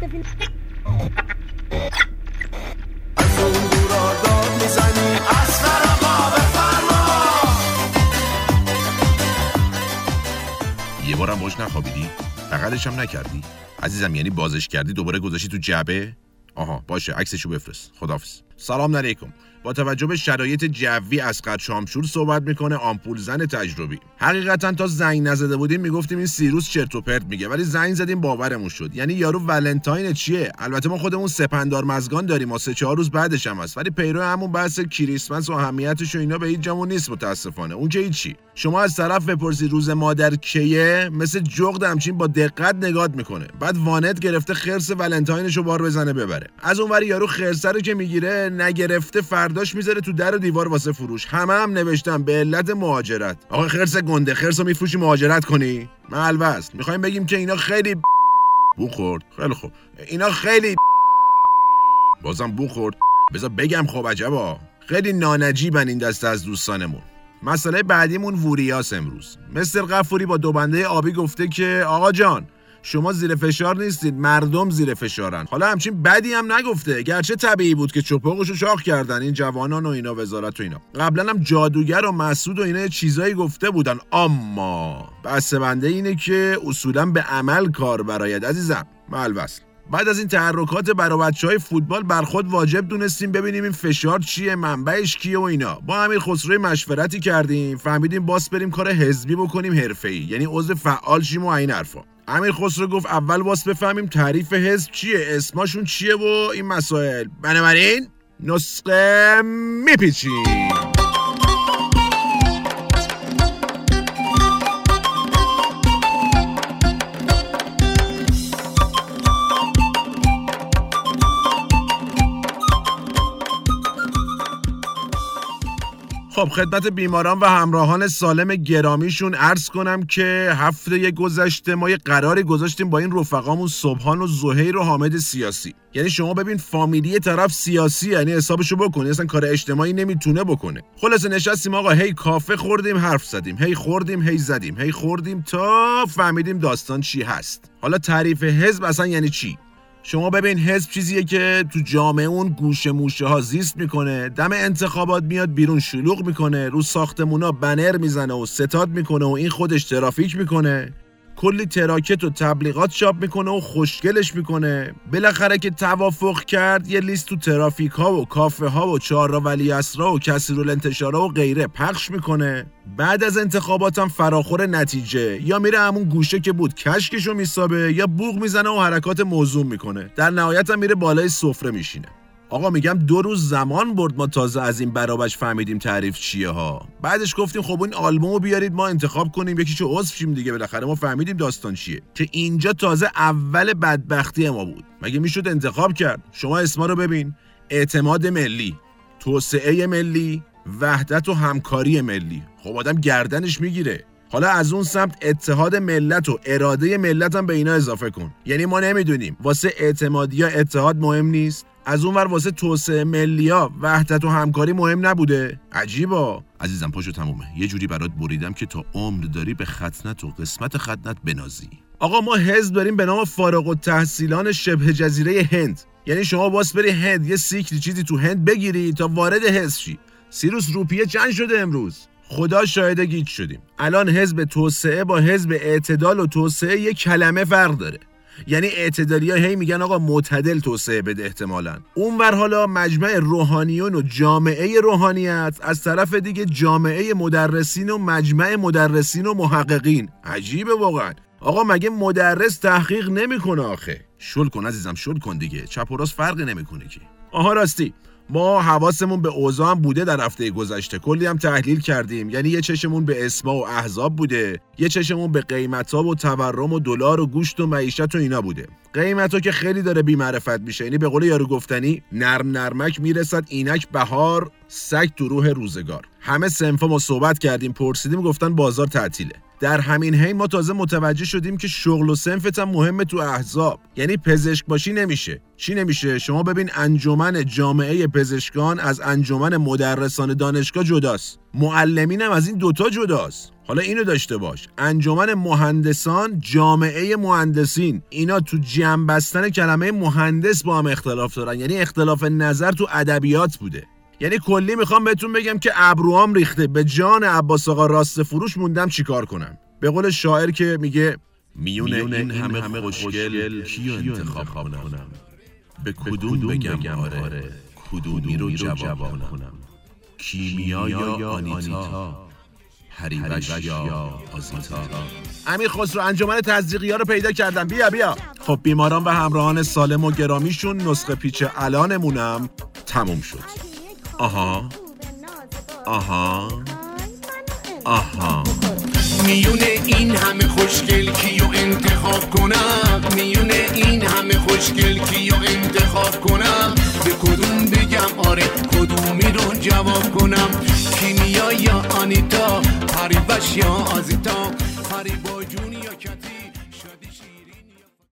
یه بارم باش نخوابیدی؟ بغلش هم نکردی؟ عزیزم یعنی بازش کردی دوباره گذاشتی تو جعبه؟ آها باشه عکسشو بفرست. خدافظ سلام علیکم. با توجه به شرایط جوی از شامشور صحبت می‌کنه آمپول زن تجربی. حقیقتا تا زنگ نزده بودیم می‌گفتیم این سیروس چرت و پرت میگه ولی زنگ زدیم باورمون شد. یعنی یارو ولنتاین چیه؟ البته ما خودمون سپندار مزگان داریم و سه چهار روز بعدش هم هست. ولی پیرو همون بحث کریسمس و اهمیتش و اینا به هیچ جامون نیست متاسفانه. اون که هیچی. شما از طرف بپرسی روز مادر کیه مثل جغد همچین با دقت نگات می‌کنه. بعد وانت گرفته خرس ولنتاینش رو بار بزنه ببره. از اونوری یارو خرسه رو که می‌گیره نگرفته فرداش می‌ذاره تو در و دیوار واسه فروش. همه هم نوشتم به علت مهاجرت. آقا خرس گنده خرس رو میفروشی مهاجرت کنی؟ ملوست می‌خوایم بگیم که اینا خیلی بو خورد. خیلی خوب. اینا خیلی بازم بو خورد. بذار بگم خب عجبا. خیلی نانجیبن این دسته از دوستانمون. مسئله بعدیمون ووریاس امروز. مستر قفوری با دو بنده آبی گفته که آقا جان شما زیر فشار نیستید مردم زیر فشارن. حالا همچین بدی هم نگفته. گرچه طبیعی بود که چپاقشو شاخ کردن این جوانان و اینا وزارت و اینا. قبلا هم جادوگر و مسعود و اینا چیزایی گفته بودن. اما بسته بنده اینه که اصولا به عمل کار براید عزیزم ملوصل بعد از این تحرکات برای بچه های فوتبال بر خود واجب دونستیم ببینیم این فشار چیه منبعش کیه و اینا. با امیر خسروی مشورتی کردیم. فهمیدیم باس بریم کار حزبی بکنیم حرفه‌ای. یعنی عضو فعال شیم و این حرفا. امیر خسرو گفت اول باس بفهمیم تعریف حزب چیه اسماشون چیه و این مسائل. بنابراین نسخه میپیچیم. خب خدمت بیماران و همراهان سالم گرامیشون عرض کنم که هفته گذشته ما یه قراری گذاشتیم با این رفقامون صبحان و زهیر و حامد سیاسی. یعنی شما ببین فامیلی طرف سیاسی یعنی حسابشو بکنی اصلا کار اجتماعی نمی‌تونه بکنه. خلاصه نشستیم آقا هی کافه خوردیم حرف زدیم هی خوردیم هی زدیم هی خوردیم تا فهمیدیم داستان چی هست. حالا تعریف حزب اصلا یعنی چی؟ شما ببین حزب چیزیه که تو جامعه اون گوشه موشه ها زیست می‌کنه. دم انتخابات میاد بیرون شلوغ می‌کنه. رو ساختمونا بنر می‌زنه و ستاد می‌کنه و این خودش ترافیک می‌کنه. کلی تراکت و تبلیغات چاپ می‌کنه و خوشگلش می‌کنه. بالاخره که توافق کرد یه لیست تو ترافیک ها و کافه ها و چهار ولی اسرا و کسیر انتشارا و غیره پخش می‌کنه. بعد از انتخاباتم فراخور نتیجه. یا میره همون گوشه که بود کشکشو میسابه یا بوغ می‌زنه و حرکات موضوع می‌کنه. در نهایت هم میره بالای سفره میشینه. آقا میگم دو روز زمان برد ما تازه از این برابش فهمیدیم تعریف چیه ها. بعدش گفتیم خب این آلبومو بیارید ما انتخاب کنیم یکیشو عضو شیم دیگه بالاخره ما فهمیدیم داستان چیه. که اینجا تازه اول بدبختی ما بود. مگه می‌شد انتخاب کرد؟ شما اسما رو ببین. اعتماد ملی توسعه ملی وحدت و همکاری ملی. خب آدم گردنش می‌گیره. حالا از اون سمت اتحاد ملت و اراده ملت هم به اینا اضافه کن. یعنی ما نمی‌دونیم واسه اعتمادی یا اتحاد مهم نیست؟ از اون ور واسه توسعه ملیا وحدت و همکاری مهم نبوده؟ عجیبا. عزیزم پاشو تمومه. یه جوری برات بریدم که تا عمر داری به ختنت و قسمت ختنت بنازی. آقا ما حزب داریم به نام فارغ التحصیلان شبه جزیره هند. یعنی شما باس بری هند یه سیکلی چیزی تو هند بگیری تا وارد حزب شی. سیروس روپیه چند شده امروز. خدا شاهد گیج شدیم. الان حزب توسعه با حزب اعتدال و توسعه یه کلمه فرق داره. یعنی اعتدالی هی میگن آقا معتدل توسعه بده احتمالا. اونور حالا مجمع روحانیون و جامعه روحانیت از طرف دیگه جامعه مدرسین و مجمع مدرسین و محققین. عجیبه واقعا. آقا مگه مدرس تحقیق نمی‌کنه آخه؟ شل کن عزیزم شل کن دیگه. چپ و راست فرقی نمی‌کنه که. آها راستی. ما حواسمون به اوضاع هم بوده در هفته گذشته. کلی هم تحلیل کردیم. یعنی یه چشمون به اسما و احزاب بوده. یه چشمون به قیمتا و تورم و دلار و گوشت و معیشت و اینا بوده. قیمتا که خیلی داره بی معرفت میشه. یعنی به قول یارو گفتنی نرم نرمک می‌رسد اینک بهار سگ روح روزگار. همه سنفا ما صحبت کردیم پرسیدیم گفتن بازار تعطیله. در همین حین ما تازه متوجه شدیم که شغل و سنفت هم مهمه تو احزاب. یعنی پزشک باشی نمیشه. چی نمیشه؟ شما ببین انجمن جامعه پزشکان از انجمن مدرسان دانشگاه جداست. معلمین هم از این دوتا جداست. حالا اینو داشته باش. انجمن مهندسان جامعه مهندسین. اینا تو جمع بستن کلمه مهندس با هم اختلاف دارن. یعنی اختلاف نظر تو ادبیات بوده. یعنی کلی می‌خوام بهتون بگم که ابروام ریخته. به جان عباس آقا راست فروش موندم چیکار کنم. به قول شاعر که میگه میون, این همه, همه خوشگل کیو انتخاب کنم؟ به کدوم بگم آره کدومی رو جواب کنم؟ کیمیا یا آنیتا؟ یا آزیتا؟ امیر خسرو انجمن تزریقی ها رو پیدا کردم. بیا بیا. خب بیماران و همراهان سالم و گرامیشون نسخه پیچ الانمونم تموم شد. آها آها آها میون این همه خوشگل کیو انتخاب کنم؟ میون این همه خوشگل کیو انتخاب کنم؟ به کدوم بگم؟ آره کدومی رو جواب کنم؟ کیمیا یا آنیتا؟ پریوش یا آزیتا؟ پریبا جون یا کتی؟